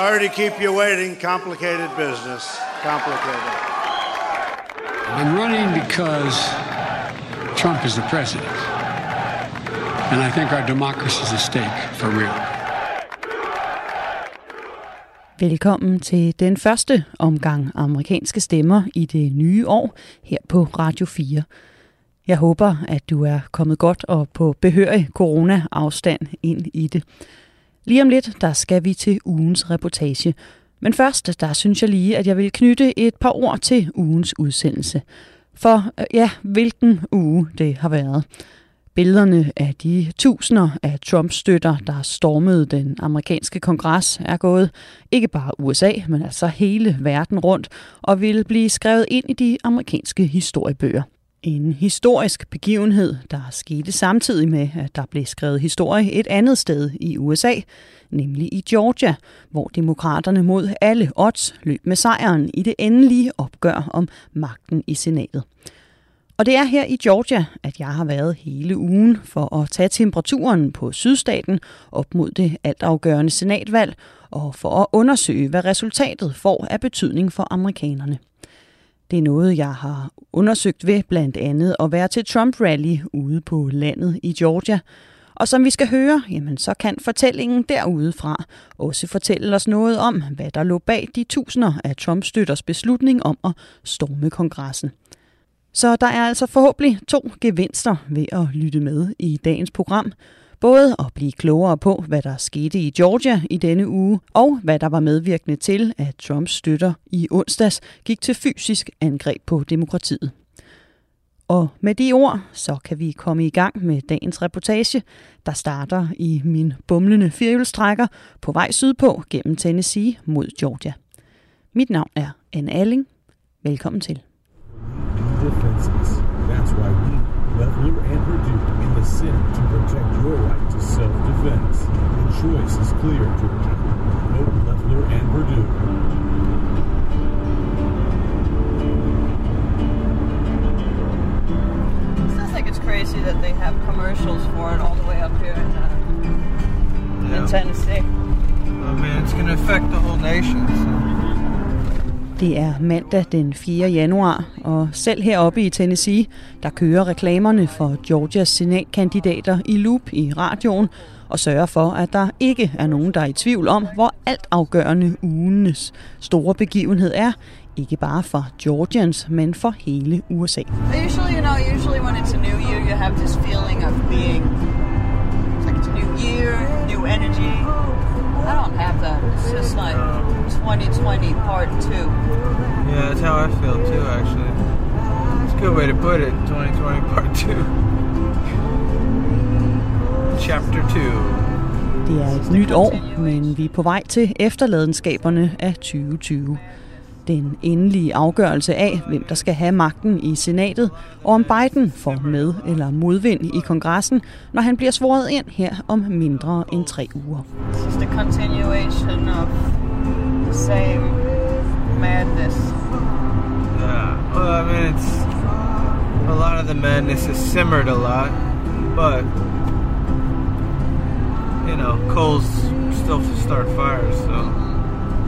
Sorry to keep you waiting. Complicated business. Complicated. I'm running because Trump is the president. And I think our democracy is at stake for real. Velkommen til den første omgang amerikanske stemmer i det nye år her på Radio 4. Jeg håber, at du er kommet godt og på behørig corona-afstand ind i det. Lige om lidt, der skal vi til ugens reportage. Men først, der synes jeg lige, at jeg vil knytte et par ord til ugens udsendelse. For øh, ja, hvilken uge det har været. Billederne af de tusinder af Trump-støtter, der stormede den amerikanske kongres, er gået ikke bare USA, men altså hele verden rundt, og vil blive skrevet ind i de amerikanske historiebøger. En historisk begivenhed, der skete samtidig med, at der blev skrevet historie et andet sted i USA, nemlig i Georgia, hvor demokraterne mod alle odds løb med sejren i det endelige opgør om magten i senatet. Og det er her i Georgia, at jeg har været hele ugen for at tage temperaturen på sydstaten op mod det altafgørende senatvalg og for at undersøge, hvad resultatet får af betydning for amerikanerne. Det er noget, jeg har undersøgt ved blandt andet at være til Trump-rally ude på landet i Georgia. Og som vi skal høre, jamen så kan fortællingen derudefra også fortælle os noget om, hvad der lå bag de tusinder af Trump-støtters beslutning om at storme kongressen. Så der er altså forhåbentlig to gevinster ved at lytte med i dagens program. Både at blive klogere på, hvad der skete i Georgia i denne uge, og hvad der var medvirkende til, at Trumps støtter i onsdags gik til fysisk angreb på demokratiet. Og med de ord, så kan vi komme i gang med dagens reportage, der starter i min bumlende firehjulstrækker på vej sydpå gennem Tennessee mod Georgia. Mit navn er Anne Alling. Velkommen til. That's why we, Leveler and Purdue, the Senate to protect your right to self-defense. The choice is clear, Georgia. Vote Leveler and Purdue. It's crazy that they have commercials for it all the way up here in, uh, in Tennessee. I mean, it's going to affect the whole nation. So. Det er mandag den 4. januar, og selv heroppe i Tennessee, der kører reklamerne for Georgias senatkandidater i loop i radioen og sørger for, at der ikke er nogen, der er i tvivl om, hvor alt afgørende ugenes store begivenhed er, ikke bare for Georgians, men for hele USA. Usually, you know, usually when it's a new year, you have this feeling of being it's like it's a new year, new energy. I don't have that. It's just like 2020 part two. Yeah, that's how I feel too, actually. It's a good way to put it. 2020 Part 2. Chapter 2. Det er et nyt år, men vi er på vej til efterladenskaberne af 2020. Den endelige afgørelse af, hvem der skal have magten i senatet, og om Biden får med eller modvind i kongressen, når han bliver svoret ind her om mindre end tre uger. It's just a continuation of the same madness. Yeah. Well, I mean, it's. A lot of the madness has simmered a lot, but. You know, coals still start fires, so.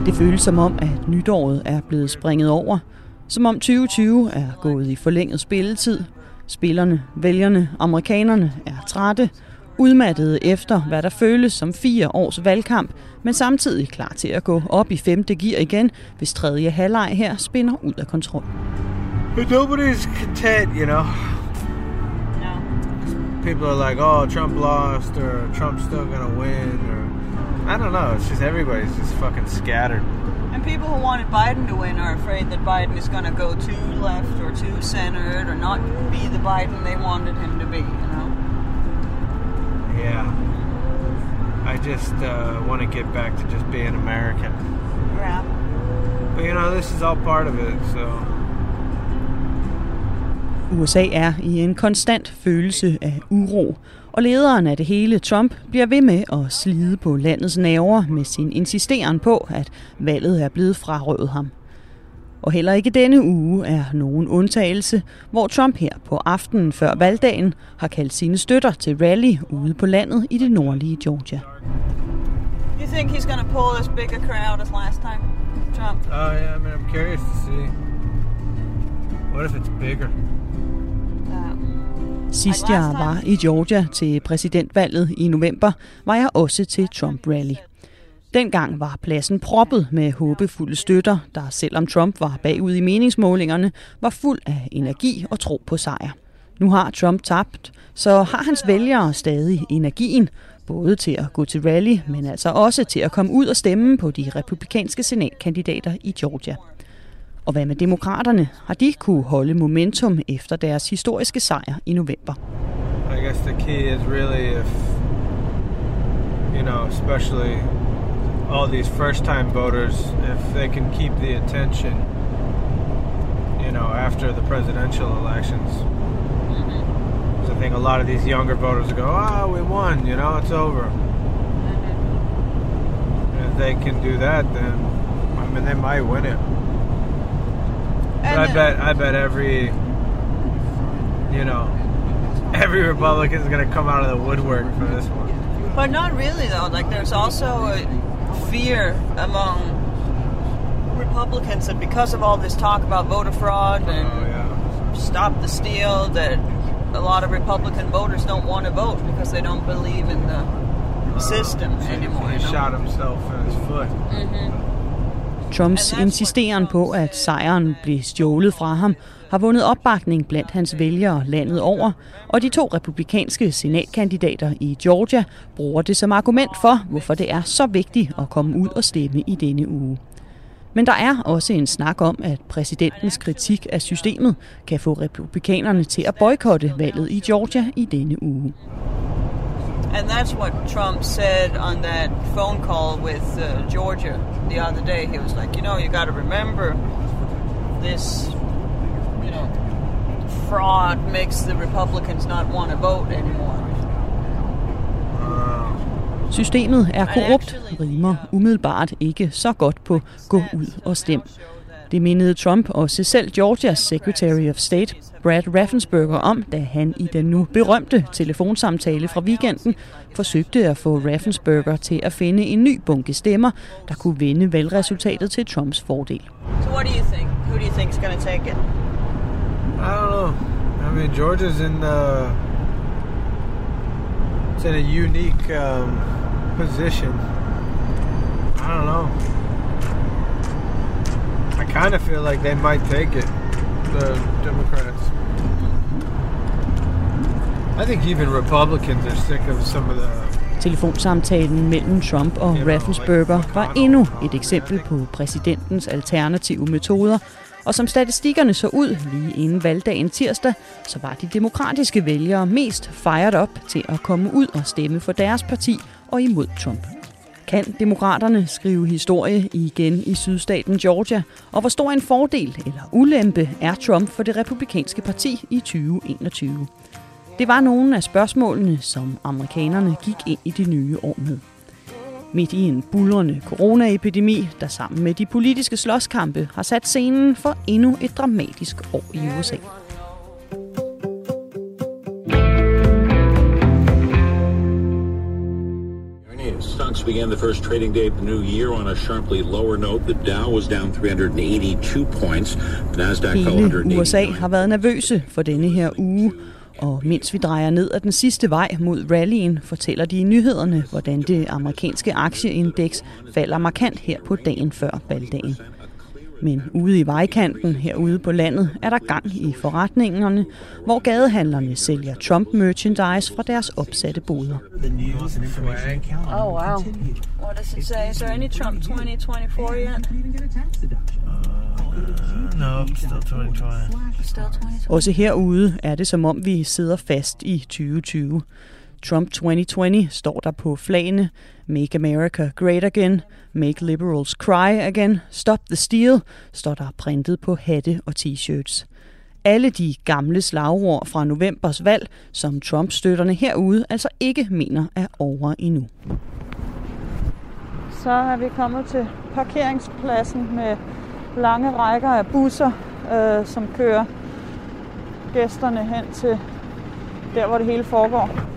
Det føles som om, at nytåret er blevet springet over. Som om 2020 er gået i forlænget spilletid. Spillerne, vælgerne, amerikanerne er trætte, udmattede efter, hvad der føles som fire års valgkamp, men samtidig klar til at gå op i femte gear igen, hvis tredje halvleg her spinder ud af kontrol. But nobody's content, you know. No. People are like, oh, Trump lost, or Trump's still gonna win, or. I don't know. It's just everybody's just fucking scattered. And people who wanted Biden to win are afraid that Biden is going to go too left or too centered or not be the Biden they wanted him to be, you know? Yeah. I just uh, want to get back to just being American. Yeah. But you know, this is all part of it, so USA er i en konstant følelse af uro, og lederen af det hele, Trump, bliver ved med at slide på landets nerver med sin insisteren på, at valget er blevet frarøvet ham. Og heller ikke denne uge er nogen undtagelse, hvor Trump her på aftenen før valgdagen har kaldt sine støtter til rally ude på landet i det nordlige Georgia. You think he's going to pull as big a crowd as last time, Trump? oh yeah, I mean, I'm curious to see. What if it's bigger? Sidst jeg var i Georgia til præsidentvalget i november, var jeg også til Trump Rally. Dengang var pladsen proppet med håbefulde støtter, der selvom Trump var bagud i meningsmålingerne, var fuld af energi og tro på sejr. Nu har Trump tabt, så har hans vælgere stadig energien, både til at gå til rally, men altså også til at komme ud og stemme på de republikanske senatkandidater i Georgia. Og hvad med demokraterne? Har de kunne holde momentum efter deres historiske sejr i november? I guess the key is really if, you know, especially all these first time voters, if they can keep the attention, you know, after the presidential elections. Mm-hmm. So I think a lot of these younger voters go, oh, we won, you know, it's over. Mm-hmm. And if they can do that, then, I mean, they might win it. But I bet, I bet every, you know, every Republican is going to come out of the woodwork for this one. But not really, though. Like, there's also a fear among Republicans that because of all this talk about voter fraud oh, and Oh yeah. stop the steal, that a lot of Republican voters don't want to vote because they don't believe in the uh, system anymore. He you know? shot himself in his foot. Mm-hmm. Trumps insisteren på, at sejren blev stjålet fra ham, har vundet opbakning blandt hans vælgere landet over, og de to republikanske senatkandidater i Georgia bruger det som argument for, hvorfor det er så vigtigt at komme ud og stemme i denne uge. Men der er også en snak om, at præsidentens kritik af systemet kan få republikanerne til at boykotte valget i Georgia i denne uge. And that's what Trump said on that phone call with uh, Georgia the other day. He was like, you know, you got to remember this, you know, fraud makes the Republicans not want to vote anymore. Systemet er korrupt, rimer umiddelbart ikke så godt på gå ud og stem. Det mindede Trump også selv Georgias Secretary of State, Brad Raffensperger, om, da han i den nu berømte telefonsamtale fra weekenden forsøgte at få Raffensperger til at finde en ny bunke stemmer, der kunne vende valgresultatet til Trumps fordel. So what do you think? Who do you think is going to take it? I don't know. I mean, Georgia's in the it's in a unique um, position. I don't know. I kind of feel like they might take it, the Democrats. I think even Republicans are sick of some of the Telefonsamtalen mellem Trump og Raffensperger var endnu et eksempel på præsidentens alternative metoder, og som statistikkerne så ud lige inden valgdagen tirsdag, så var de demokratiske vælgere mest fired op til at komme ud og stemme for deres parti og imod Trump. Kan demokraterne skrive historie igen i sydstaten Georgia, og hvor stor en fordel eller ulempe er Trump for det republikanske parti i 2021? Det var nogle af spørgsmålene, som amerikanerne gik ind i det nye år med. Midt i en bulrende coronaepidemi, der sammen med de politiske slåskampe har sat scenen for endnu et dramatisk år i USA. Stocks began the first trading day of the new year on a sharply lower note. The Dow was down 382 points. The Nasdaq fell Hele 180. USA har været nervøse for denne her uge, og mens vi drejer ned ad den sidste vej mod rallyen, fortæller de i nyhederne, hvordan det amerikanske aktieindeks falder markant her på dagen før valgdagen. Men ude i vejkanten herude på landet er der gang i forretningerne, hvor gadehandlerne sælger Trump-merchandise fra deres opsatte boder. Oh, wow. What does it say? Is there any Trump 2024 yet? no, still 2020. Still 2020. Også herude er det som om vi sidder fast i 2020. Trump 2020 står der på flagene. Make America Great Again, Make Liberals Cry Again, Stop the Steal, står der printet på hatte og t-shirts. Alle de gamle slagord fra novembers valg, som Trump-støtterne herude altså ikke mener er over endnu. Så er vi kommet til parkeringspladsen med lange rækker af busser, øh, som kører gæsterne hen til der, hvor det hele foregår.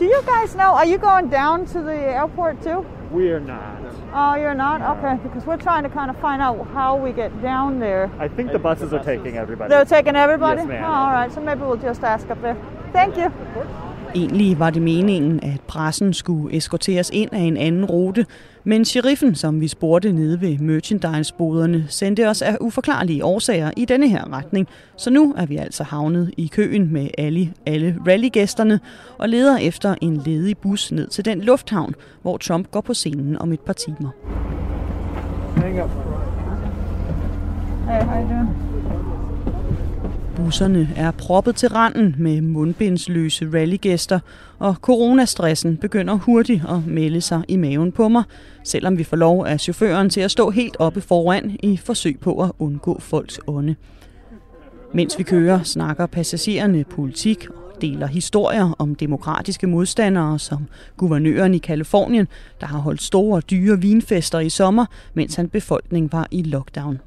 Do you guys know, are you going down to the airport too? We are not. Oh, you're not? Okay, because we're trying to kind of find out how we get down there. I think the buses are taking everybody. They're taking everybody? Yes, ma'am. Oh, all right, so maybe we'll just ask up there. Thank you. Egentlig var det meningen, at pressen skulle eskorteres ind af en anden rute, men sheriffen, som vi spurgte nede ved merchandise-boderne, sendte os af uforklarlige årsager i denne her retning. Så nu er vi altså havnet i køen med alle, alle rallygæsterne og leder efter en ledig bus ned til den lufthavn, hvor Trump går på scenen om et par timer. Hang up. Hey, how you doing? Busserne er proppet til randen med mundbindsløse rallygæster, og coronastressen begynder hurtigt at melde sig i maven på mig, selvom vi får lov af chaufføren til at stå helt oppe foran i forsøg på at undgå folks ånde. Mens vi kører, snakker passagererne politik og deler historier om demokratiske modstandere som guvernøren i Kalifornien, der har holdt store dyre vinfester i sommer, mens hans befolkning var i lockdown.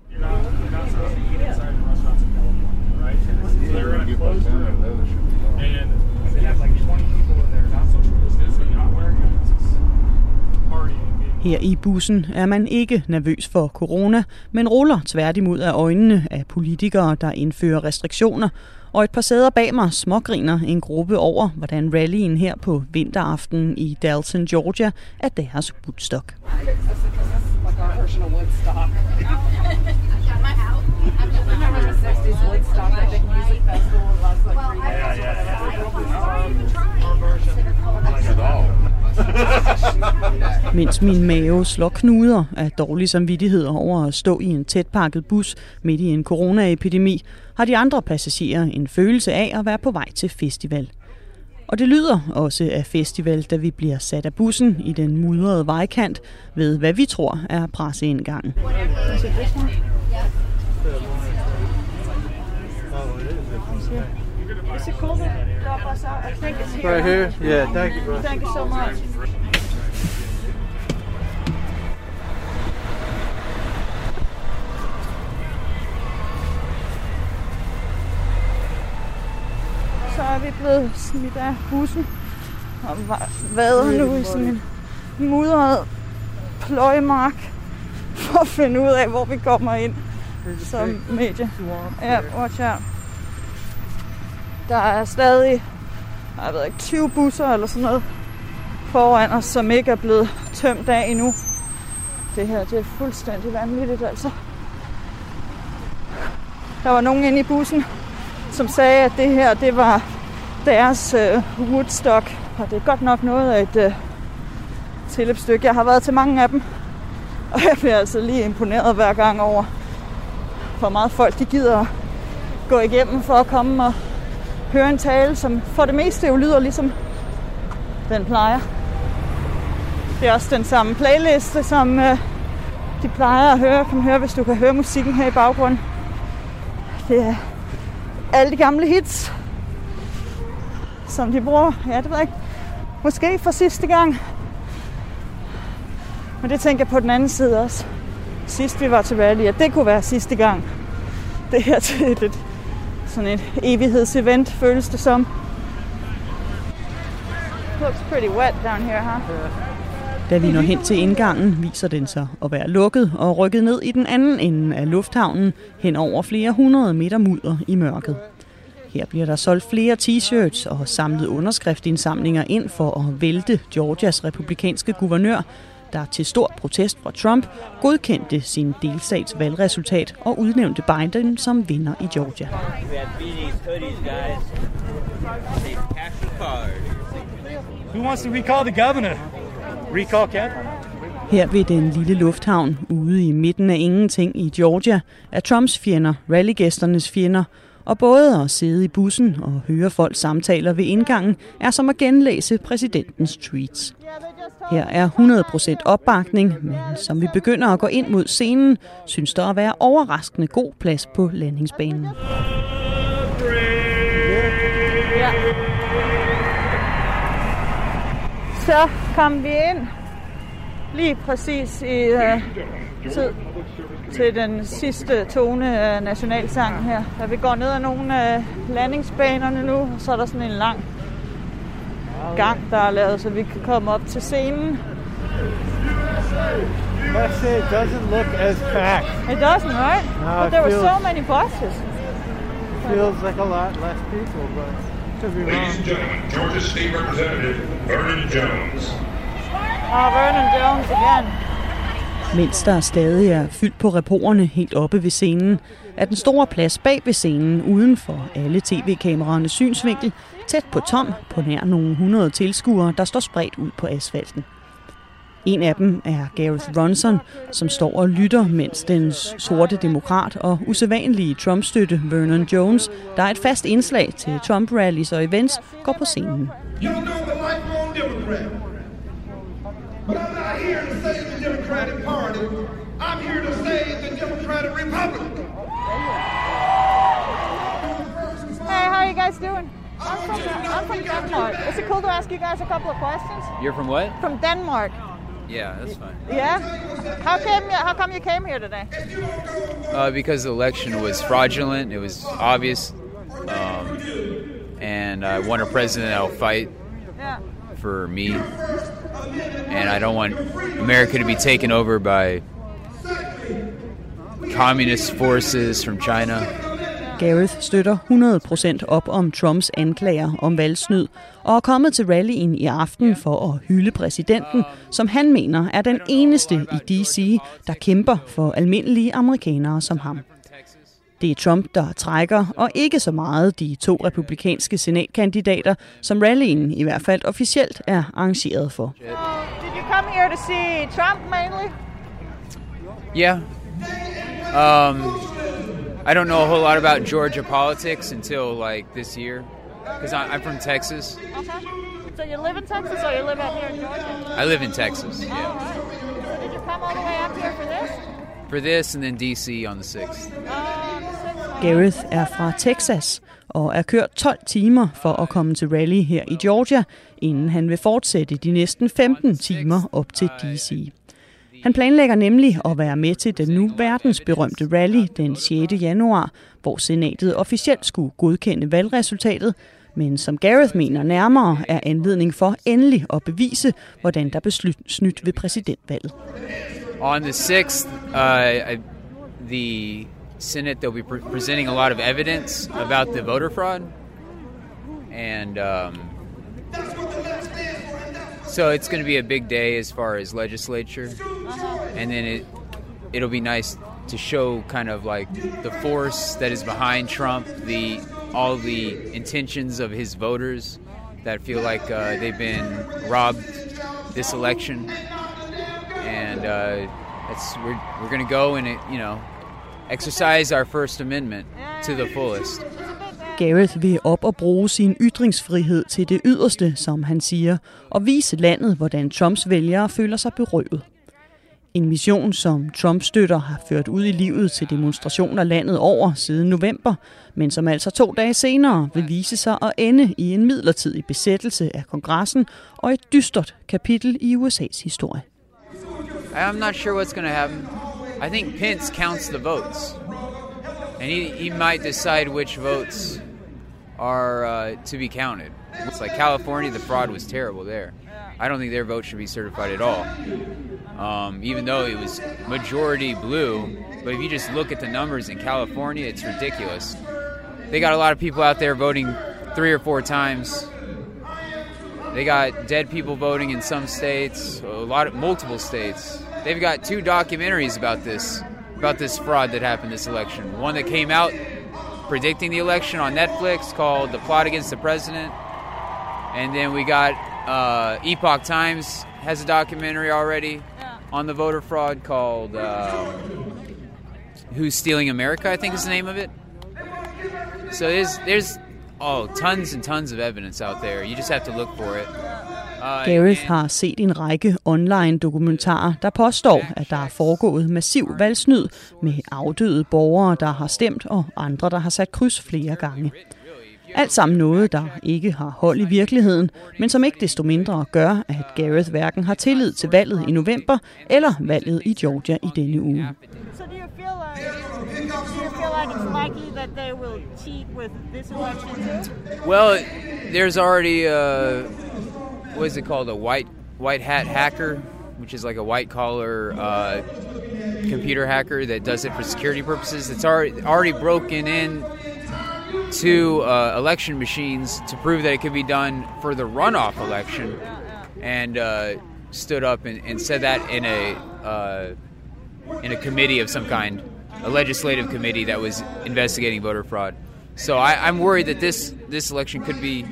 Her i bussen er man ikke nervøs for corona, men ruller tværtimod af øjnene af politikere, der indfører restriktioner, og et par sæder bag mig smågriner en gruppe over, hvordan rallyen her på vinteraften i Dalton, Georgia, er deres Woodstock. Mens min mave slår knuder af dårlig samvittighed over at stå i en tætpakket bus midt i en coronaepidemi, har de andre passagerer en følelse af at være på vej til festival. Og det lyder også af festival, da vi bliver sat af bussen i den mudrede vejkant ved, hvad vi tror er presseindgangen. Drop us out? I think it's here. Right here? Yeah, thank you, bro. Thank you so much. Så er vi blevet smidt af bussen og va- vader nu i sådan en mudret pløjemark for at finde ud af, hvor vi kommer ind som medie. Ja, watch out. Der er stadig, jeg ved ikke, 20 busser eller sådan noget foran os, som ikke er blevet tømt af endnu. Det her, det er fuldstændig vanvittigt, altså. Der var nogen inde i bussen, som sagde, at det her, det var deres øh, Woodstock. Og det er godt nok noget af et øh, tilløbsstykke. Jeg har været til mange af dem, og jeg bliver altså lige imponeret hver gang over, hvor meget folk de gider at gå igennem for at komme og høre en tale, som for det meste jo lyder ligesom den plejer. Det er også den samme playliste, som øh, de plejer at høre. Kan man høre, hvis du kan høre musikken her i baggrunden. Det er alle de gamle hits, som de bruger. Ja, det ved jeg ikke. Måske for sidste gang. Men det tænker jeg på den anden side også. Sidst vi var til rally, at det kunne være sidste gang. Det her til det, et sådan et evighedsevent, føles det som. Looks pretty wet down here, huh? Da vi når hen til indgangen, viser den sig at være lukket og rykket ned i den anden ende af lufthavnen hen over flere hundrede meter mudder i mørket. Her bliver der solgt flere t-shirts og samlet underskriftindsamlinger ind for at vælte Georgias republikanske guvernør, der til stor protest fra Trump godkendte sin delstats valgresultat og udnævnte Biden som vinder i Georgia. Who wants to recall the governor? Recall Ken? Her ved den lille lufthavn ude i midten af ingenting i Georgia er Trumps fjender rallygæsternes fjender, og både at sidde i bussen og høre folk samtaler ved indgangen er som at genlæse præsidentens tweets. Her er 100% opbakning, men som vi begynder at gå ind mod scenen, synes der at være overraskende god plads på landingsbanen. Så kom vi ind lige præcis i uh, tid til den sidste tone af nationalsangen her. Da vi går ned ad nogle af landingsbanerne nu, så er der sådan en lang gang, der er lavet, så vi kan komme op til scenen. Let's say it doesn't look as packed. It doesn't, right? No, but it there were so many buses. Feels like a lot less people, but could be Ladies wrong. and gentlemen, Georgia State Representative Vernon Jones. Og Vernon Jones igen. Mens der stadig er fyldt på reporerne helt oppe ved scenen, er den store plads bag ved scenen uden for alle tv-kameraernes synsvinkel tæt på tom på nær nogle hundrede tilskuere, der står spredt ud på asfalten. En af dem er Gareth Ronson, som står og lytter, mens den sorte demokrat og usædvanlige Trump-støtte Vernon Jones, der er et fast indslag til Trump-rallies og events, går på scenen. You know Hey, how are you guys doing? I'm from, I'm from Denmark. Is it cool to ask you guys a couple of questions? You're from what? From Denmark. Yeah, that's fine. Yeah? How came how come you came here today? Uh, because the election was fraudulent, it was obvious, um, and I want a president that'll fight Yeah. for me, and I don't want America to be taken over by communist forces from China. Gareth støtter 100% op om Trumps anklager om valgsnyd og er kommet til rallyen i aften for at hylde præsidenten, som han mener er den eneste i DC, der kæmper for almindelige amerikanere som ham. Det er Trump, der trækker, og ikke så meget de to republikanske senatkandidater, som rallyen i hvert fald officielt er arrangeret for. Did you come here to see Trump mainly? Yeah. Um, I don't know a whole lot about Georgia politics until like this year, because I'm from Texas. Okay. So you live in Texas or you live out here in Georgia? I live in Texas. Yeah. All right. So did you come all the way up here for this? For this, and then DC on the sixth. The. Gareth er fra Texas og er kørt 12 timer for at komme til rally her i Georgia, inden han vil fortsætte de næsten 15 timer op til DC. Han planlægger nemlig at være med til den nu verdensberømte rally den 6. januar, hvor senatet officielt skulle godkende valgresultatet, men som Gareth mener nærmere er anledning for endelig at bevise, hvordan der blev snydt ved præsidentvalget. On the sixth, uh, I, the Senate they'll be presenting a lot of evidence about the voter fraud, and um, so it's going to be a big day as far as legislature, and then it it'll be nice to show kind of like the force that is behind Trump, the all the intentions of his voters that feel like uh, they've been robbed this election, and uh, that's we're we're gonna go and you know exercise our First Amendment to the fullest. Gareth vil op og bruge sin ytringsfrihed til det yderste, som han siger, og vise landet, hvordan Trumps vælgere føler sig berøvet. En mission, som Trump støtter har ført ud i livet til demonstrationer landet over siden november, men som altså to dage senere vil vise sig at ende i en midlertidig besættelse af kongressen og et dystert kapitel i USA's historie. I'm not sure what's going to happen. I think Pence counts the votes, and he, he might decide which votes are uh, to be counted. It's like California, the fraud was terrible there. I don't think their vote should be certified at all, um, even though it was majority blue. But if you just look at the numbers in California, it's ridiculous. They got a lot of people out there voting three or four times. They got dead people voting in some states, a lot of multiple states. They've got two documentaries about this, about this fraud that happened this election. One that came out predicting the election on Netflix called "The Plot Against the President," and then we got uh, Epoch Times has a documentary already on the voter fraud called um, "Who's Stealing America?" I think is the name of it. So there's there's oh tons and tons of evidence out there. You just have to look for it. Gareth har set en række online dokumentarer, der påstår, at der er foregået massiv valgsnyd med afdøde borgere, der har stemt, og andre, der har sat kryds flere gange. Alt sammen noget, der ikke har hold i virkeligheden, men som ikke desto mindre gør, at Gareth hverken har tillid til valget i november eller valget i Georgia i denne uge. So do you feel like do you feel like it's likely that they will cheat with this election too? Well, there's already uh, what is it called? A white white hat hacker, which is like a white collar uh, computer hacker that does it for security purposes. It's already already broken in to uh, election machines to prove that it could be done for the runoff election, and uh, stood up and, and said that in a uh, in a committee of some kind, a legislative committee that was investigating voter fraud. So I, I'm worried that this this election could be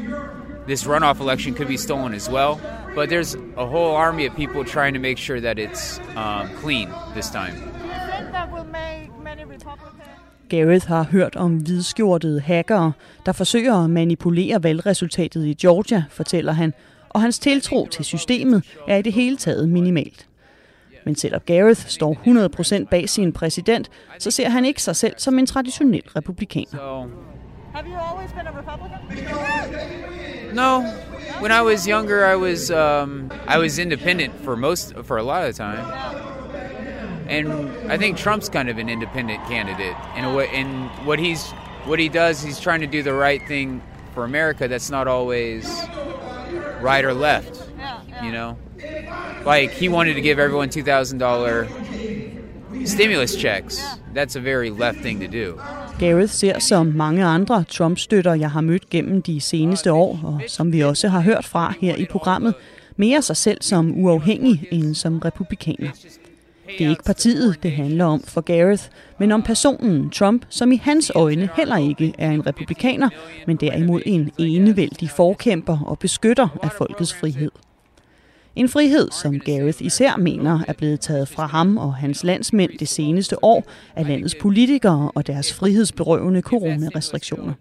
this runoff election could be stolen as well. But there's a whole army of people trying to make sure that it's um, clean this time. Gareth har hørt om hvidskjortede hackere, der forsøger at manipulere valgresultatet i Georgia, fortæller han, og hans tiltro til systemet er i det hele taget minimalt. Men selvom Gareth står 100% bag sin præsident, så ser han ikke sig selv som en traditionel republikaner. So Have you always been a Republican? No, when I was younger, I was um, I was independent for most for a lot of the time, and I think Trump's kind of an independent candidate in a way. And what he's what he does, he's trying to do the right thing for America. That's not always right or left. You know, like he wanted to give everyone two thousand dollar stimulus checks. That's a very left thing to do. Gareth ser som mange andre Trump-støtter, jeg har mødt gennem de seneste år, og som vi også har hørt fra her i programmet, mere sig selv som uafhængig end som republikaner. Det er ikke partiet, det handler om for Gareth, men om personen Trump, som i hans øjne heller ikke er en republikaner, men derimod en enevældig forkæmper og beskytter af folkets frihed. En frihed, som Gareth især mener er blevet taget fra ham og hans landsmænd det seneste år af landets politikere og deres frihedsberøvende coronarestriktioner.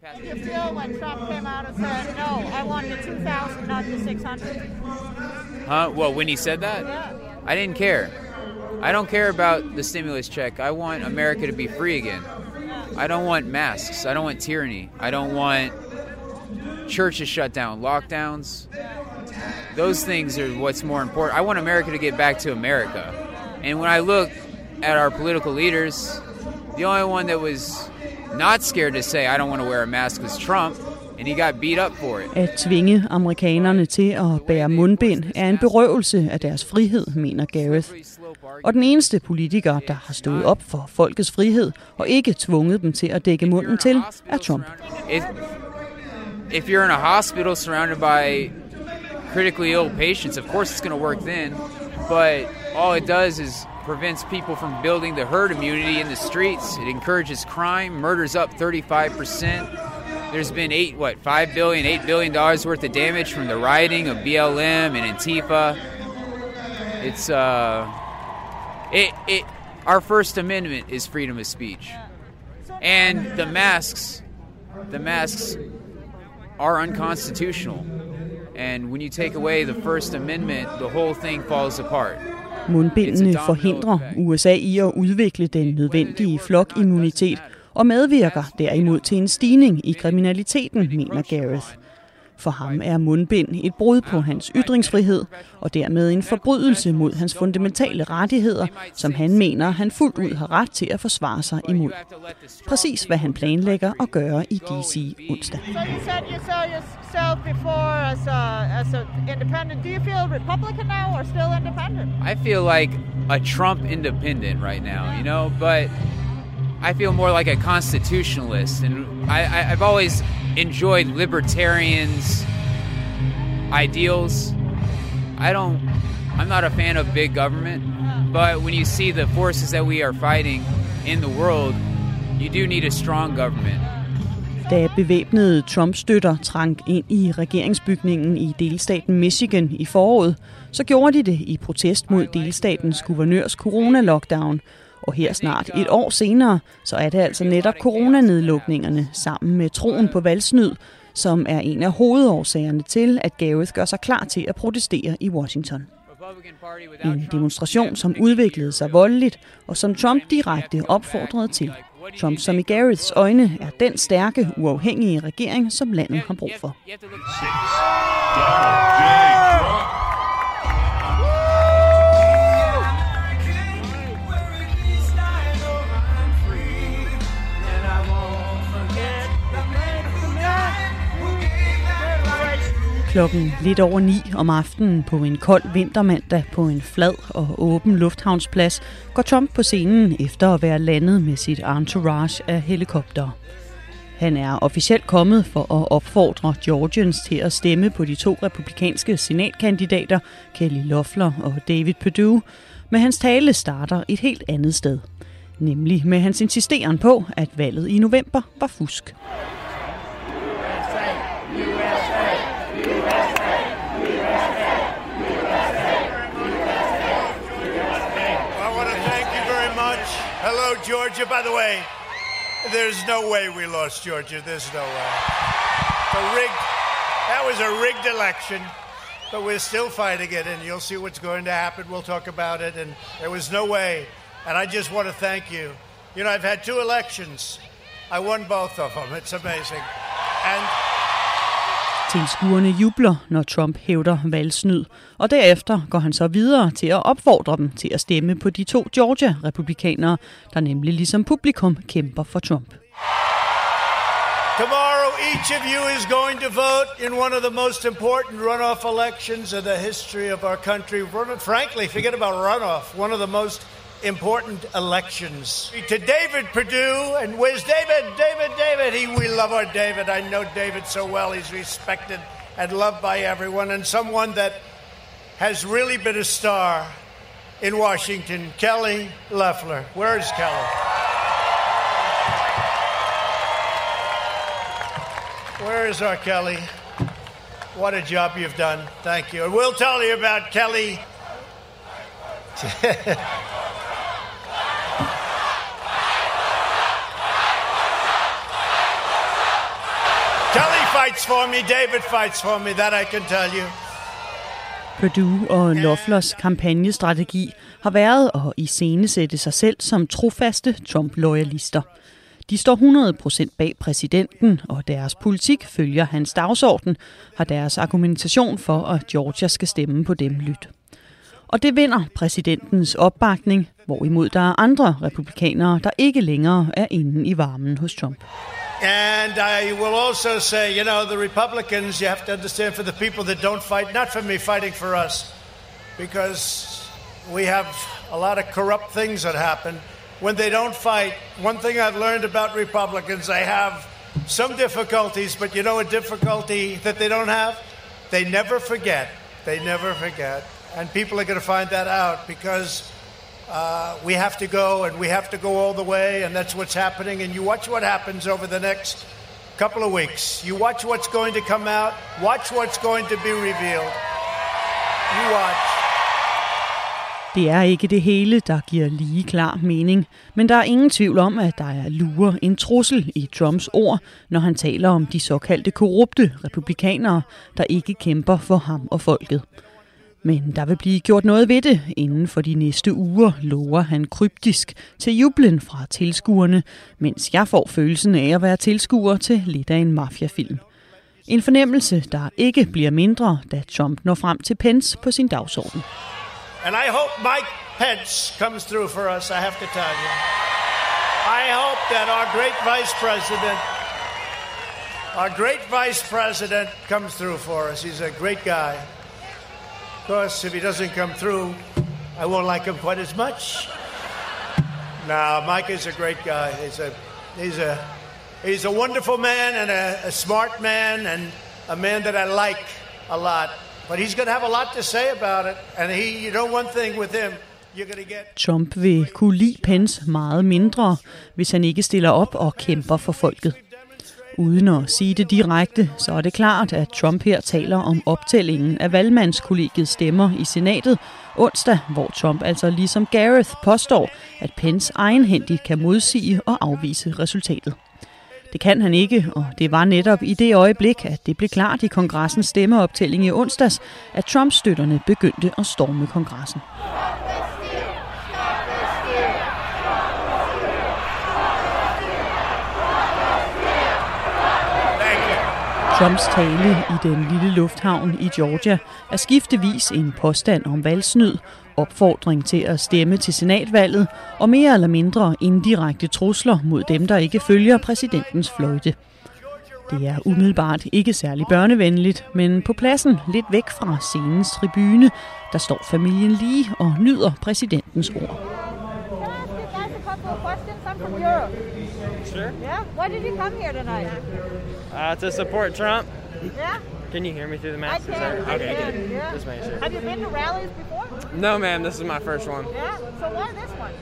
Huh? Well, when he said that, I didn't care. I don't care about the stimulus check. I want America to be free again. I don't want masks. I don't want tyranny. I don't want churches shut down, lockdowns. Those things are what's more important. I want America to get back to America. And when I look at our political leaders, the only one that was not scared to say, I don't want to wear a mask was Trump, and he got beat up for it. At tvinge amerikanerne til at bære mundbind er en berøvelse af deres frihed, mener Gareth. Og den eneste politiker, der har stået op for folkets frihed og ikke tvunget dem til at dække munden til, er Trump. If, if you're in a hospital surrounded by critically ill patients, of course it's going to work then. But all it does is prevents people from building the herd immunity in the streets. It encourages crime. Murders up 35%. There's been eight, what, five billion, eight billion dollars worth of damage from the rioting of BLM and Antifa. It's uh, it it. Our First Amendment is freedom of speech, and the masks, the masks are unconstitutional. And when you take away the First Amendment, the whole thing falls apart. Mundbindene forhindrer USA i at udvikle den nødvendige flokimmunitet og medvirker derimod til en stigning i kriminaliteten, mener Gareth. For ham er mundbind et brud på hans ytringsfrihed, og dermed en forbrydelse mod hans fundamentale rettigheder, som han mener, han fuldt ud har ret til at forsvare sig imod. Præcis hvad han planlægger at gøre i D.C. onsdag. So you said you saw yourself before as a, as a independent. Do you feel Republican now or still independent? I feel like a Trump independent right now, you know, but i feel more like a constitutionalist. And I, I, I've always enjoyed libertarians' ideals. I don't, I'm not a fan of big government, but when you see the forces that we are fighting in the world, you do need a strong government. Da bevæbnede Trump-støtter trank ind i regeringsbygningen i delstaten Michigan i foråret, så gjorde de det i protest mod delstatens guvernørs corona-lockdown, og her snart et år senere, så er det altså netop coronanedlukningerne sammen med troen på valgsnyd, som er en af hovedårsagerne til, at Gareth gør sig klar til at protestere i Washington. En demonstration, som udviklede sig voldeligt, og som Trump direkte opfordrede til. Trump, som i Gareths øjne er den stærke, uafhængige regering, som landet har brug for. Klokken lidt over ni om aftenen på en kold vintermandag på en flad og åben lufthavnsplads går Trump på scenen efter at være landet med sit entourage af helikopter. Han er officielt kommet for at opfordre Georgians til at stemme på de to republikanske senatkandidater, Kelly Loeffler og David Perdue, men hans tale starter et helt andet sted. Nemlig med hans insisteren på, at valget i november var fusk. Georgia. By the way, there's no way we lost Georgia. There's no way. The rigged, that was a rigged election, but we're still fighting it, and you'll see what's going to happen. We'll talk about it, and there was no way. And I just want to thank you. You know, I've had two elections. I won both of them. It's amazing. And Tilskuerne jubler, når Trump hævder valgsnyd, og derefter går han så videre til at opfordre dem til at stemme på de to Georgia-republikanere, der nemlig ligesom publikum kæmper for Trump. Tomorrow, each of you is going to vote in one of the most important runoff elections in the history of our country. Run- Frankly, forget about runoff, one of the most important elections. To David Perdue, and where's David? David, David. He, we love our David. I know David so well. He's respected and loved by everyone, and someone that has really been a star in Washington, Kelly Loeffler. Where is Kelly? Where is our Kelly? What a job you've done. Thank you. And we'll tell you about Kelly. fights for me, David fights for me, that I can tell you. Purdue og Lofflers kampagnestrategi har været at iscenesætte sig selv som trofaste Trump-loyalister. De står 100% bag præsidenten, og deres politik følger hans dagsorden, har deres argumentation for, at Georgia skal stemme på dem lyt. Og det vinder præsidentens opbakning, hvorimod der er andre republikanere, der ikke længere er inde i varmen hos Trump. And I will also say, you know, the Republicans, you have to understand for the people that don't fight, not for me fighting for us, because we have a lot of corrupt things that happen. When they don't fight, one thing I've learned about Republicans, they have some difficulties, but you know a difficulty that they don't have? They never forget. They never forget. And people are going to find that out because uh, we have to go and we have to go all the way, and that's what's happening. And you watch what happens over the next couple of weeks. You watch what's going to come out, watch what's going to be revealed. You watch. Det er ikke det hele, der giver lige klar mening, men der er ingen tvivl om, at der er lurer en trussel i Trumps ord, når han taler om de såkaldte korrupte republikanere, der ikke kæmper for ham og folket. Men der vil blive gjort noget ved det inden for de næste uger, lover han kryptisk til jublen fra tilskuerne, mens jeg får følelsen af at være tilskuer til lidt af en mafiafilm. En fornemmelse, der ikke bliver mindre, da Trump når frem til Pence på sin dagsorden. And I hope Mike Pence comes through for us, I have to tell you. I hope that our great vice president, our great vice president comes through for us. He's a great guy. Course, if he doesn't come through, I won't like him quite as much. No, Mike is a great guy. He's a, he's a, he's a wonderful man and a, a smart man and a man that I like a lot. But he's going to have a lot to say about it. And he, you know, one thing with him. Trump vil kunne lide Pence meget mindre, hvis han ikke stiller op og kæmper for folket. Uden at sige det direkte, så er det klart, at Trump her taler om optællingen af valgmandskollegiets stemmer i senatet onsdag, hvor Trump altså ligesom Gareth påstår, at Pence egenhændigt kan modsige og afvise resultatet. Det kan han ikke, og det var netop i det øjeblik, at det blev klart i kongressens stemmeoptælling i onsdags, at Trump-støtterne begyndte at storme kongressen. Trumps tale i den lille lufthavn i Georgia er skiftevis en påstand om valgsnyd, opfordring til at stemme til senatvalget og mere eller mindre indirekte trusler mod dem, der ikke følger præsidentens fløjte. Det er umiddelbart ikke særlig børnevenligt, men på pladsen lidt væk fra scenens tribune, der står familien lige og nyder præsidentens ord. Sure. Yeah. Why did you come here tonight? Uh, to support Trump. Yeah. Can you hear me through the mask? I can. That- okay, I can. good. Yeah. Just making sure. Have you been to rallies before? No, ma'am. This is my first one. Yeah. So why this one?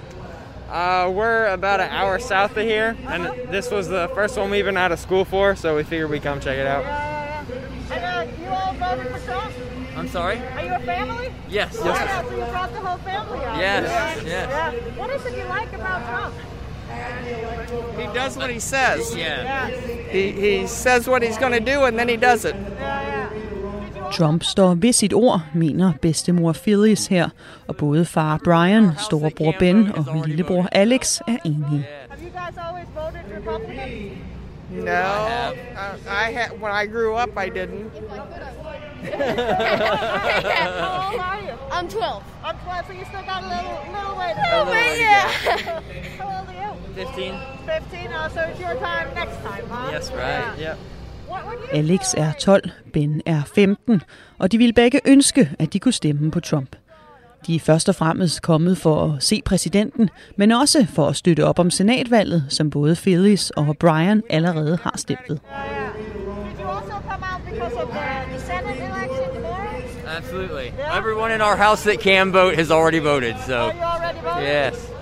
Uh, we're about an hour south of here, and this was the first one we've been out of school for, so we figured we'd come check it out. Yeah, yeah, And uh, you all voted for Trump? I'm sorry? Are you a family? Yes. Oh, yeah, so you brought the whole family out. Yes, Yeah. yes. Yeah. What is it you like about Trump? He does what he says. Yeah. He, he says what he's going to do, and then he does it. Trump står ved sit ord, mener bedstemor Phyllis her, og både far Brian, storebror Ben og lillebror Alex er enige. Have you guys always voted Republican? No, I, I had when I grew up, I didn't. How old are you? I'm 12. I'm 12, so you still got a little, little way to Little go. way, yeah. How old are you? 15. 15, oh, so it's your time next time, huh? Yes, right. Would you Alex er 12, Ben er 15, og de ville begge ønske, at de kunne stemme på Trump. De er først og fremmest kommet for at se præsidenten, men også for at støtte op om senatvalget, som både Phyllis og Brian allerede har stemt ved. Also tomorrow? Absolutely. Everyone in our house that can vote has already voted, so. Oh, you already voted? Yes.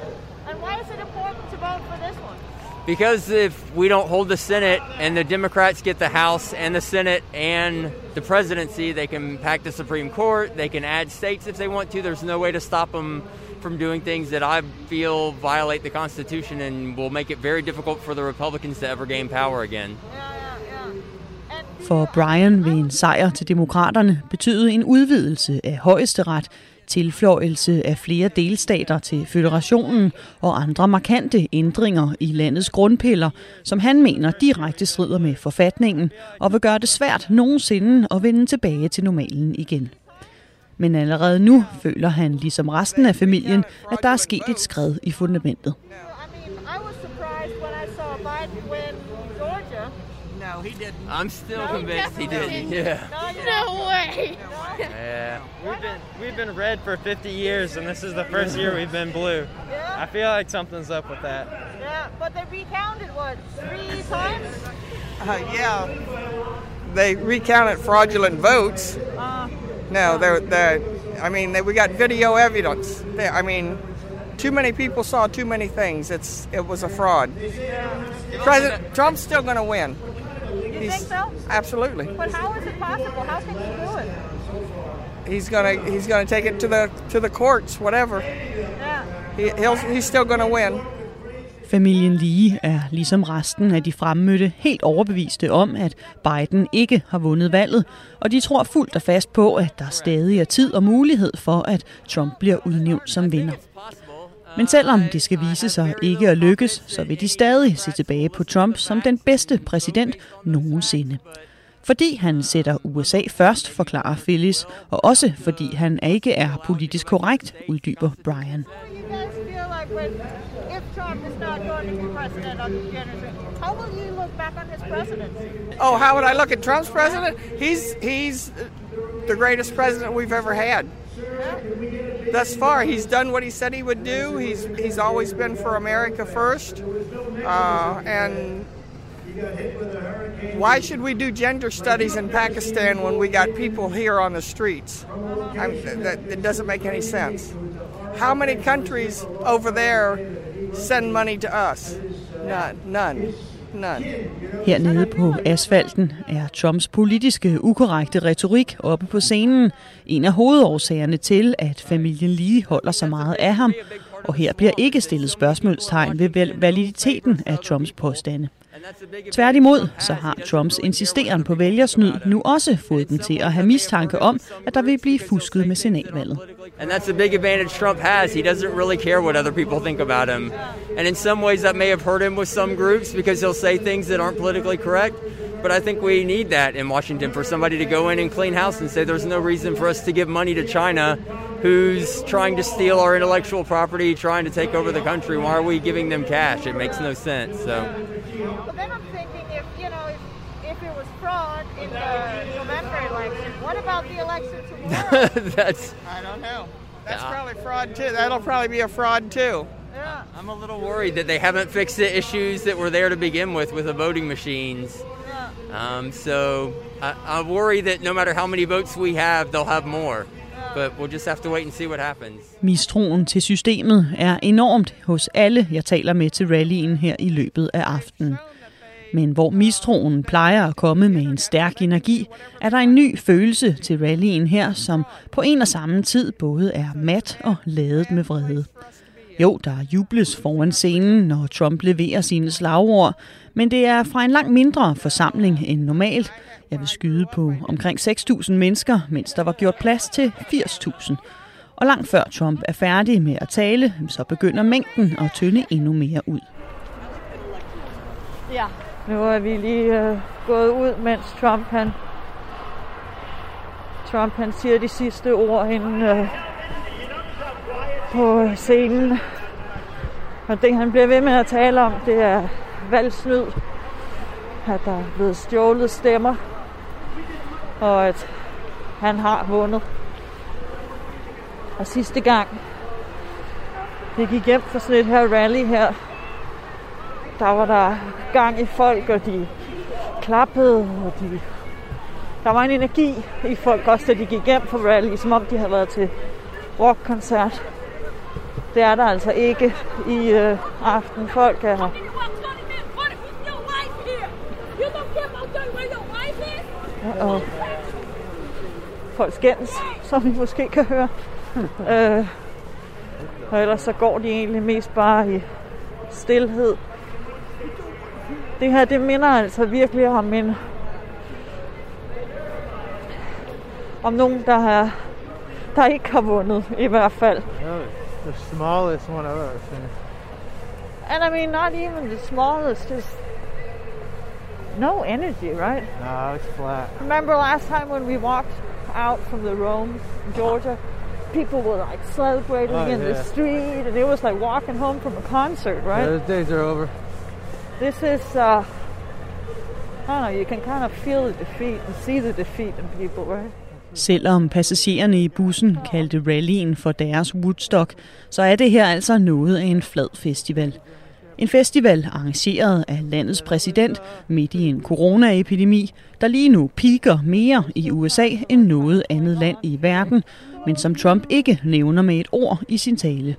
Because if we don't hold the Senate and the Democrats get the House and the Senate and the presidency, they can pack the Supreme Court, they can add states if they want to. There's no way to stop them from doing things that I feel violate the Constitution and will make it very difficult for the Republicans to ever gain power again. For Brian vil en sejr til demokraterne betyde en udvidelse af højesteret, tilføjelse af flere delstater til føderationen og andre markante ændringer i landets grundpiller, som han mener direkte strider med forfatningen og vil gøre det svært nogensinde at vende tilbage til normalen igen. Men allerede nu føler han, ligesom resten af familien, at der er sket et skred i fundamentet. I'm still convinced he did. Yeah. No way. Yeah. We've been we've been red for 50 years, and this is the first year we've been blue. Yeah. I feel like something's up with that. Yeah, but they recounted what three times? Uh, yeah, they recounted fraudulent votes. Uh, No, they're, they're, I mean, they, we got video evidence. They, I mean, too many people saw too many things. It's it was a fraud. President Trump's still going to win. You He's- think so? Absolutely. But how is it possible? How can he do it? He's gonna he's gonna take it to the to the courts, whatever. Yeah. He, he'll he's still gonna win. Familien Lee er ligesom resten af de fremmødte helt overbeviste om, at Biden ikke har vundet valget, og de tror fuldt og fast på, at der stadig er tid og mulighed for, at Trump bliver udnævnt som vinder. Men selvom det skal vise sig ikke at lykkes, så vil de stadig se tilbage på Trump som den bedste præsident nogensinde. Fordi han sætter USA først, forklarer Phyllis, og også fordi han ikke er politisk korrekt, uddyber Brian. Oh, how would I look at Trump's president? He's he's the greatest president we've ever had. Thus far, he's done what he said he would do. He's he's always been for America first, uh, and why should we do gender studies in Pakistan when we got people here on the streets? I that, it doesn't make any sense. How many countries over there send money to us? None. None. Hernede på asfalten er Trumps politiske ukorrekte retorik oppe på scenen. En af hovedårsagerne til, at familien lige holder så meget af ham, og her bliver ikke stillet spørgsmålstegn ved validiteten af Trumps påstande. Tværtimod så har Trumps insisteren på vælgersnyd nu også fået dem til at have mistanke om, at der vil blive fusket med signalvalget. And that's the big advantage Trump has. He doesn't really care what other people think about him. And in some ways that may have hurt him with some groups because he'll say things that aren't politically correct. But I think we need that in Washington for somebody to go in and clean house and say there's no reason for us to give money to China who's trying to steal our intellectual property, trying to take over the country. Why are we giving them cash? It makes no sense. So But then I'm thinking if, you know, if, if it was fraud in the November election, what about the election tomorrow? that's I don't know. That's probably fraud too. That'll probably be a fraud too. Yeah. I'm a little worried that they haven't fixed the issues that were there to begin with with the voting machines. Um, so I, I worry that no matter how many votes we have, they'll have more. But we'll just have to wait and see what happens. Mistroen til systemet er enormt hos alle, jeg taler med til rallyen her i løbet af aftenen. Men hvor mistroen plejer at komme med en stærk energi, er der en ny følelse til rallyen her, som på en og samme tid både er mat og ladet med vrede. Jo, der jubles foran scenen, når Trump leverer sine slagord, men det er fra en langt mindre forsamling end normalt. Jeg vil skyde på omkring 6.000 mennesker, mens der var gjort plads til 80.000. Og langt før Trump er færdig med at tale, så begynder mængden at tynde endnu mere ud. Ja. Nu er vi lige øh, gået ud, mens Trump han, Trump han siger de sidste ord inden øh, på scenen. Og det han bliver ved med at tale om, det er valgsnyd. At der er blevet stjålet stemmer. Og at han har vundet. Og sidste gang, det gik hjem for sådan et her rally her, der var der gang i folk, og de klappede, og de... Der var en energi i folk også, da de gik hjem for rally, som om de havde været til rockkoncert. Det er der altså ikke i øh, aften. Folk er her. Og folk skændes, som vi måske kan høre. øh, og ellers så går de egentlig mest bare i stillhed. Det her, det minder altså virkelig om en... Om nogen, der, har, der ikke har vundet, i hvert fald. The smallest one I've ever seen. And I mean, not even the smallest, just no energy, right? No, it's flat. Remember last time when we walked out from the Rome, Georgia? People were like celebrating Oh, in the yeah. street, and it was like walking home from a concert, right? Yeah, those days are over. This is, uh, I don't know, you can kind of feel the defeat and see the defeat in people, right? Selvom passagererne i bussen kaldte rallyen for deres Woodstock, så er det her altså noget af en flad festival. En festival arrangeret af landets præsident midt i en coronaepidemi, der lige nu piker mere i USA end noget andet land i verden, men som Trump ikke nævner med et ord i sin tale.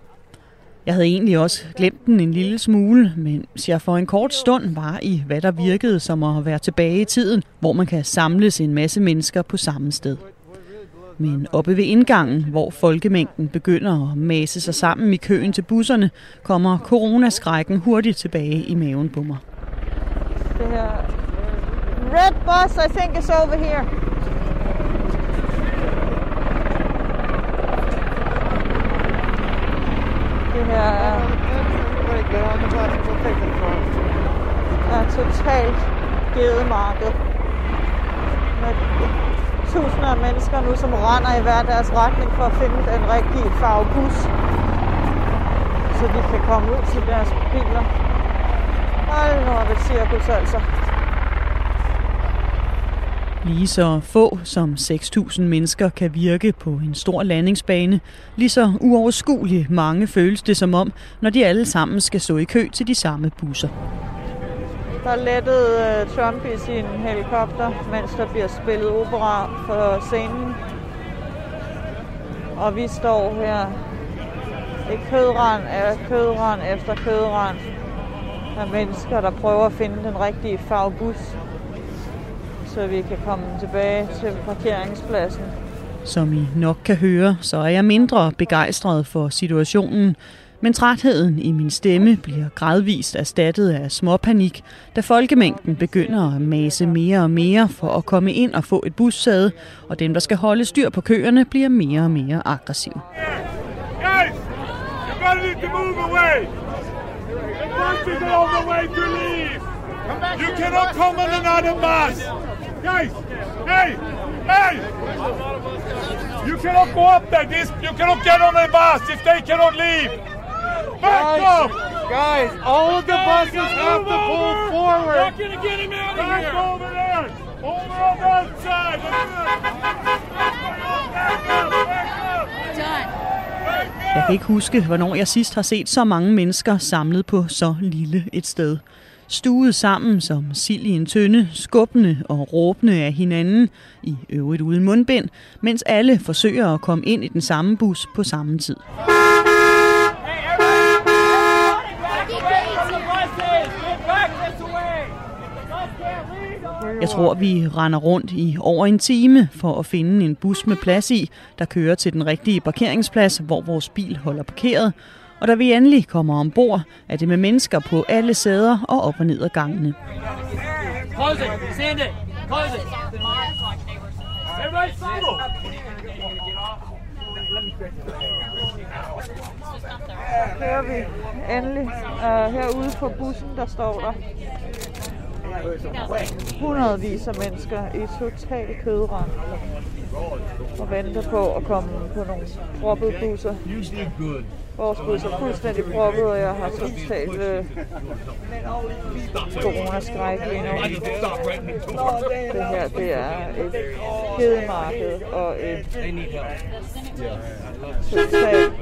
Jeg havde egentlig også glemt den en lille smule, mens jeg for en kort stund var i, hvad der virkede som at være tilbage i tiden, hvor man kan samles en masse mennesker på samme sted. Men oppe ved indgangen, hvor folkemængden begynder at mase sig sammen i køen til busserne, kommer coronaskrækken hurtigt tilbage i maven på mig. Det her øh, red bus, I think, is over here. Det her er, er totalt gedemarked. Med tusinder af mennesker nu, som render i hver deres retning for at finde den rigtige farve bus. Så de kan komme ud til deres biler. Hold nu op et cirkus altså. Lige så få som 6.000 mennesker kan virke på en stor landingsbane, lige så uoverskueligt mange føles det som om, når de alle sammen skal stå i kø til de samme busser. Der lettede øh, Trump i sin helikopter, mens der bliver spillet opera for scenen. Og vi står her i kødrand af kødrand efter kødrand. af mennesker, der prøver at finde den rigtige farvebus, så vi kan komme tilbage til parkeringspladsen. Som I nok kan høre, så er jeg mindre begejstret for situationen, men trætheden i min stemme bliver gradvist erstattet af småpanik, da folkemængden begynder at mase mere og mere for at komme ind og få et bussæde, og dem, der skal holde styr på køerne, bliver mere og mere aggressive. Move away. The way leave. You cannot come on another bus. Guys, hey, hey! You cannot go up there. This, you cannot get on the bus if they cannot leave. Guys, guys, all of the buses have to pull forward. Not gonna get him out of Back here. over there. Over on that side. Jeg kan ikke huske, hvornår jeg sidst har set så mange mennesker samlet på så lille et sted. Stuet sammen som sild i en tønde, skubbende og råbende af hinanden, i øvrigt uden mundbind, mens alle forsøger at komme ind i den samme bus på samme tid. Jeg tror, vi render rundt i over en time for at finde en bus med plads i, der kører til den rigtige parkeringsplads, hvor vores bil holder parkeret. Og da vi endelig kommer ombord, er det med mennesker på alle sæder og op og ned ad gangene. Close it. Send it. Close it. Everybody follow. Kører vi endelig uh, herude på bussen, der står der hundredvis af mennesker i total kødrand og venter på at komme på nogle proppede busser. Vores bus er fuldstændig proppet, og jeg har totalt øh, coronaskræk lige nu. Det her, det er et hedemarked og et totalt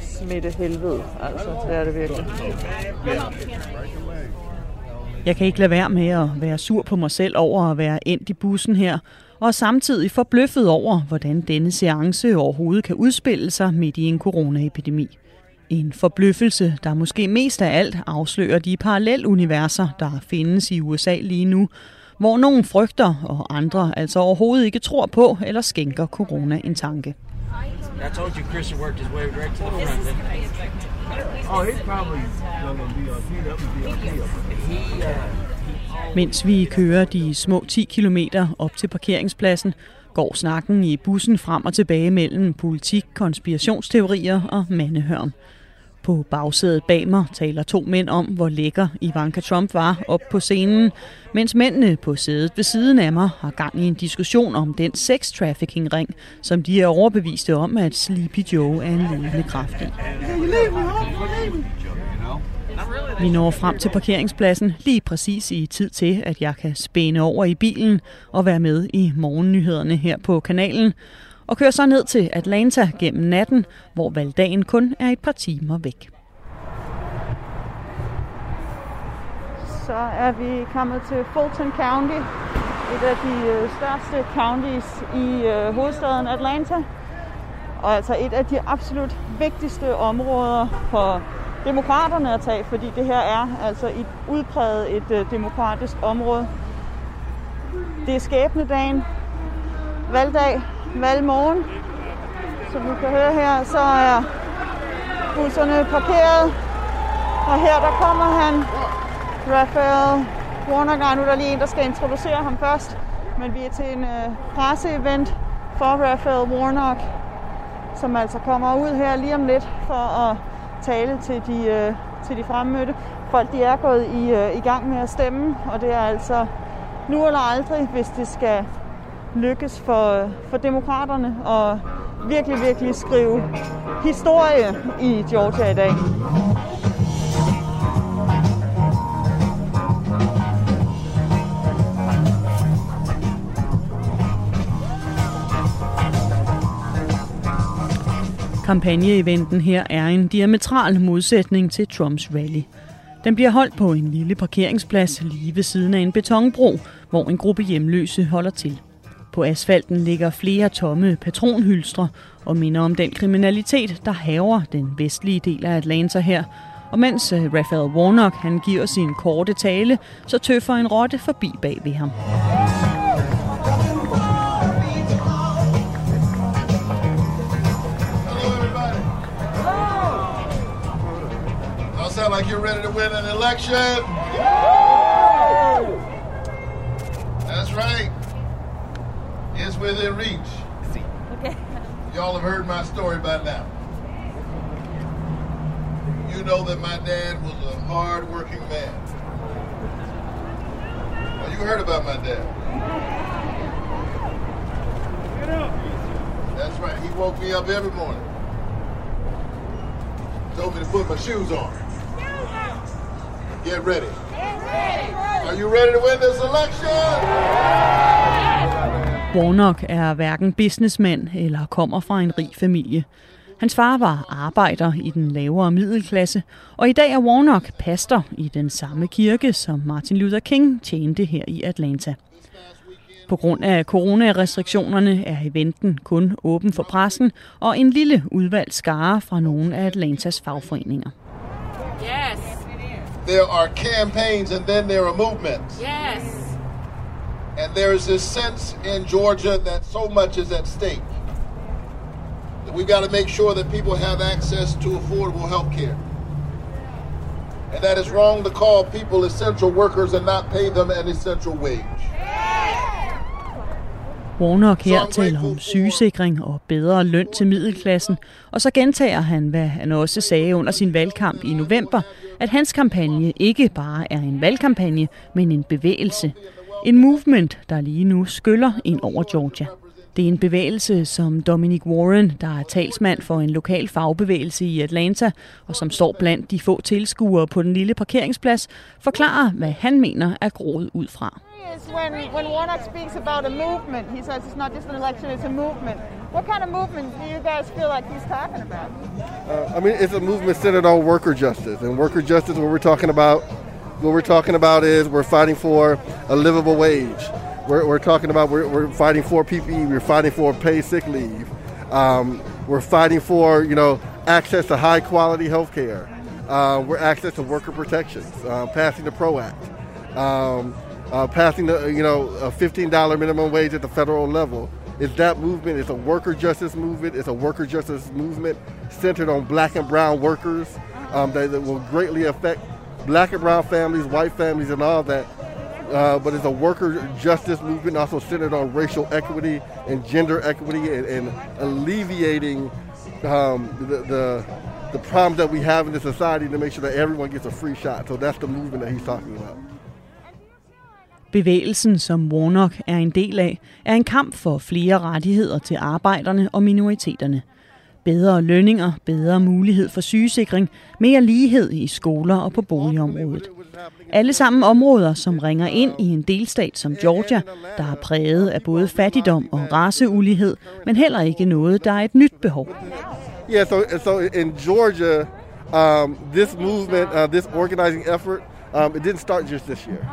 smittehelvede. Altså, det er det virkelig. Jeg kan ikke lade være med at være sur på mig selv over at være endt i bussen her, og samtidig forbløffet over, hvordan denne seance overhovedet kan udspille sig midt i en coronaepidemi. En forbløffelse, der måske mest af alt afslører de paralleluniverser, der findes i USA lige nu, hvor nogen frygter, og andre altså overhovedet ikke tror på eller skænker corona en tanke. I told you Chris worked his way right to the front. Oh, he's probably. He, uh, Mens vi kører de små 10 km op til parkeringspladsen, går snakken i bussen frem og tilbage mellem politik, konspirationsteorier og mandehørn. På bagsædet bag mig taler to mænd om, hvor lækker Ivanka Trump var op på scenen, mens mændene på sædet ved siden af mig har gang i en diskussion om den sex trafficking ring, som de er overbeviste om, at Sleepy Joe er en levende kraft i. Vi når frem til parkeringspladsen lige præcis i tid til, at jeg kan spæne over i bilen og være med i morgennyhederne her på kanalen, og kører så ned til Atlanta gennem natten, hvor valgdagen kun er et par timer væk. Så er vi kommet til Fulton County, et af de øh, største counties i øh, hovedstaden Atlanta. Og altså et af de absolut vigtigste områder for demokraterne at tage, fordi det her er altså et udpræget et øh, demokratisk område. Det er skæbnedagen, valgdag, valgmorgen. Som du kan høre her, så er busserne parkeret. Og her der kommer han, Raphael Warnock. Nu er der lige en, der skal introducere ham først. Men vi er til en øh, presseevent for Raphael Warnock, som altså kommer ud her lige om lidt for at tale til de, øh, til de fremmødte. Folk de er gået i, øh, i gang med at stemme, og det er altså nu eller aldrig, hvis det skal lykkes for, for demokraterne at virkelig, virkelig skrive historie i Georgia i dag. Kampagneeventen her er en diametral modsætning til Trumps rally. Den bliver holdt på en lille parkeringsplads lige ved siden af en betonbro, hvor en gruppe hjemløse holder til. På asfalten ligger flere tomme patronhylstre og minder om den kriminalitet, der haver den vestlige del af Atlanta her. Og mens øh, Raphael Warnock han giver sin korte tale, så tøffer en rotte forbi bag ved ham. Y'all sound like you're ready to win an election. It's within reach. Okay. Y'all have heard my story by now. You know that my dad was a hard-working man. Well, you heard about my dad. That's right. He woke me up every morning. Told me to put my shoes on. Get ready. Are you ready to win this election? Warnock er hverken businessmand eller kommer fra en rig familie. Hans far var arbejder i den lavere middelklasse, og i dag er Warnock pastor i den samme kirke, som Martin Luther King tjente her i Atlanta. På grund af coronarestriktionerne er eventen kun åben for pressen og en lille udvalgt skare fra nogle af Atlantas fagforeninger. Yes. There are campaigns and then there are movements. Yes. And there is this sense in Georgia that so much is at stake. That we got to make sure that people have access to affordable health care. And that it's wrong to call people essential workers and not pay them an essential wage. Warnock her taler om sygesikring og bedre løn til middelklassen, og så gentager han, hvad han også sagde under sin valgkamp i november, at hans kampagne ikke bare er en valgkampagne, men en bevægelse. En movement, der lige nu skyller ind over Georgia. Det er en bevægelse, som Dominic Warren, der er talsmand for en lokal fagbevægelse i Atlanta, og som står blandt de få tilskuere på den lille parkeringsplads, forklarer, hvad han mener er groet ud fra. is when, when Warnock speaks about a movement, he says it's not just an election, it's a movement. What kind of movement do you guys feel like he's talking about? Uh, I mean, it's a movement centered on worker justice, and worker justice. What we're talking about, what we're talking about is we're fighting for a livable wage. We're, we're talking about we're, we're fighting for PPE. We're fighting for paid sick leave. Um, we're fighting for you know access to high quality health care. Uh, we're access to worker protections, uh, passing the PRO Act. Um, uh, passing the you know a $15 minimum wage at the federal level. It's that movement. It's a worker justice movement. It's a worker justice movement centered on black and brown workers um, that, that will greatly affect black and brown families, white families, and all that. Uh, but it's a worker justice movement also centered on racial equity and gender equity and, and alleviating um, the, the the problems that we have in the society to make sure that everyone gets a free shot. So that's the movement that he's talking about. Bevægelsen, som Warnock er en del af, er en kamp for flere rettigheder til arbejderne og minoriteterne. Bedre lønninger, bedre mulighed for sygesikring, mere lighed i skoler og på boligområdet. Alle sammen områder, som ringer ind i en delstat som Georgia, der er præget af både fattigdom og raceulighed, men heller ikke noget, der er et nyt behov. Yeah, so so in Georgia, um, this movement, uh, this organizing effort, um, it didn't start just this year.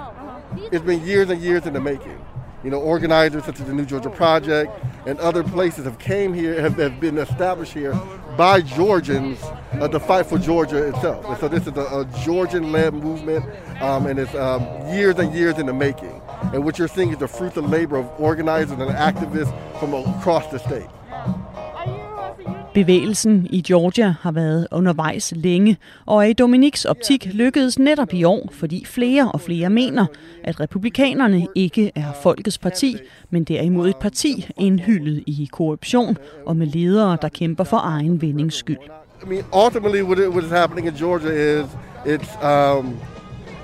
It's been years and years in the making. You know, organizers such as the New Georgia Project and other places have came here, have, have been established here by Georgians uh, to fight for Georgia itself. And so this is a, a Georgian-led movement, um, and it's um, years and years in the making. And what you're seeing is the fruits of labor of organizers and activists from across the state. Bevægelsen i Georgia har været undervejs længe, og er i Dominiks optik lykkedes netop i år, fordi flere og flere mener, at republikanerne ikke er folkets parti, men derimod et parti indhyldet i korruption og med ledere, der kæmper for egen vindings skyld. I mean, ultimately, what, it, what is happening in Georgia is it's um,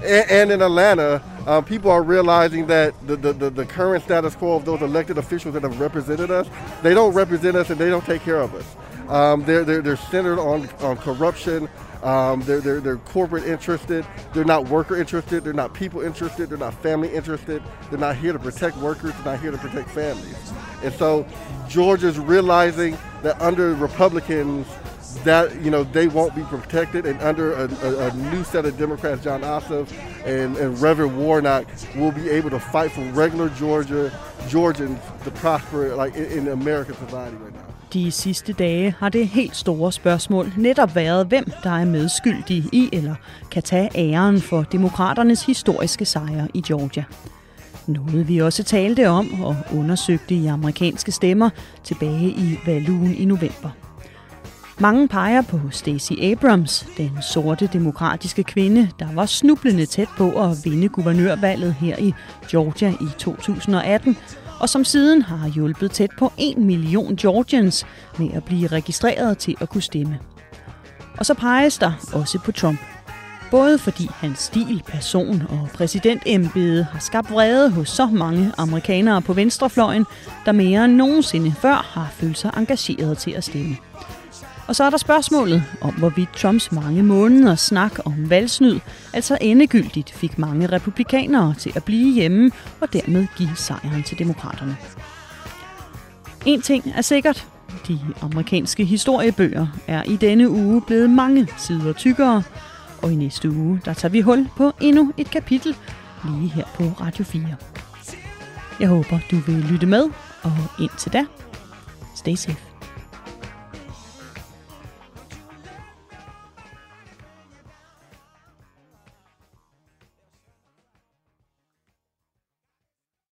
and, and in Atlanta, uh, people are realizing that the, the, the, the current status quo of those elected officials that have represented us, they don't represent us and they don't take care of us. Um, they're, they're, they're centered on, on corruption. Um, they're, they're, they're corporate interested. They're not worker interested. They're not people interested. They're not family interested. They're not here to protect workers. They're not here to protect families. And so Georgia's realizing that under Republicans, that you know they won't be protected, and under a, a, a new set of Democrats, John Ossoff and, and Reverend Warnock, will be able to fight for regular Georgia Georgians to prosper like in, in American society right now. De sidste dage har det helt store spørgsmål netop været, hvem der er medskyldig i eller kan tage æren for demokraternes historiske sejre i Georgia. Noget vi også talte om og undersøgte i amerikanske stemmer tilbage i valgugen i november. Mange peger på Stacey Abrams, den sorte demokratiske kvinde, der var snublende tæt på at vinde guvernørvalget her i Georgia i 2018, og som siden har hjulpet tæt på 1 million Georgians med at blive registreret til at kunne stemme. Og så peges der også på Trump. Både fordi hans stil, person og præsidentembede har skabt vrede hos så mange amerikanere på venstrefløjen, der mere end nogensinde før har følt sig engageret til at stemme. Og så er der spørgsmålet om, hvorvidt Trumps mange måneder snak om valgsnyd altså endegyldigt fik mange republikanere til at blive hjemme og dermed give sejren til demokraterne. En ting er sikkert. De amerikanske historiebøger er i denne uge blevet mange sider tykkere, og i næste uge der tager vi hul på endnu et kapitel lige her på Radio 4. Jeg håber, du vil lytte med, og indtil da, stay safe.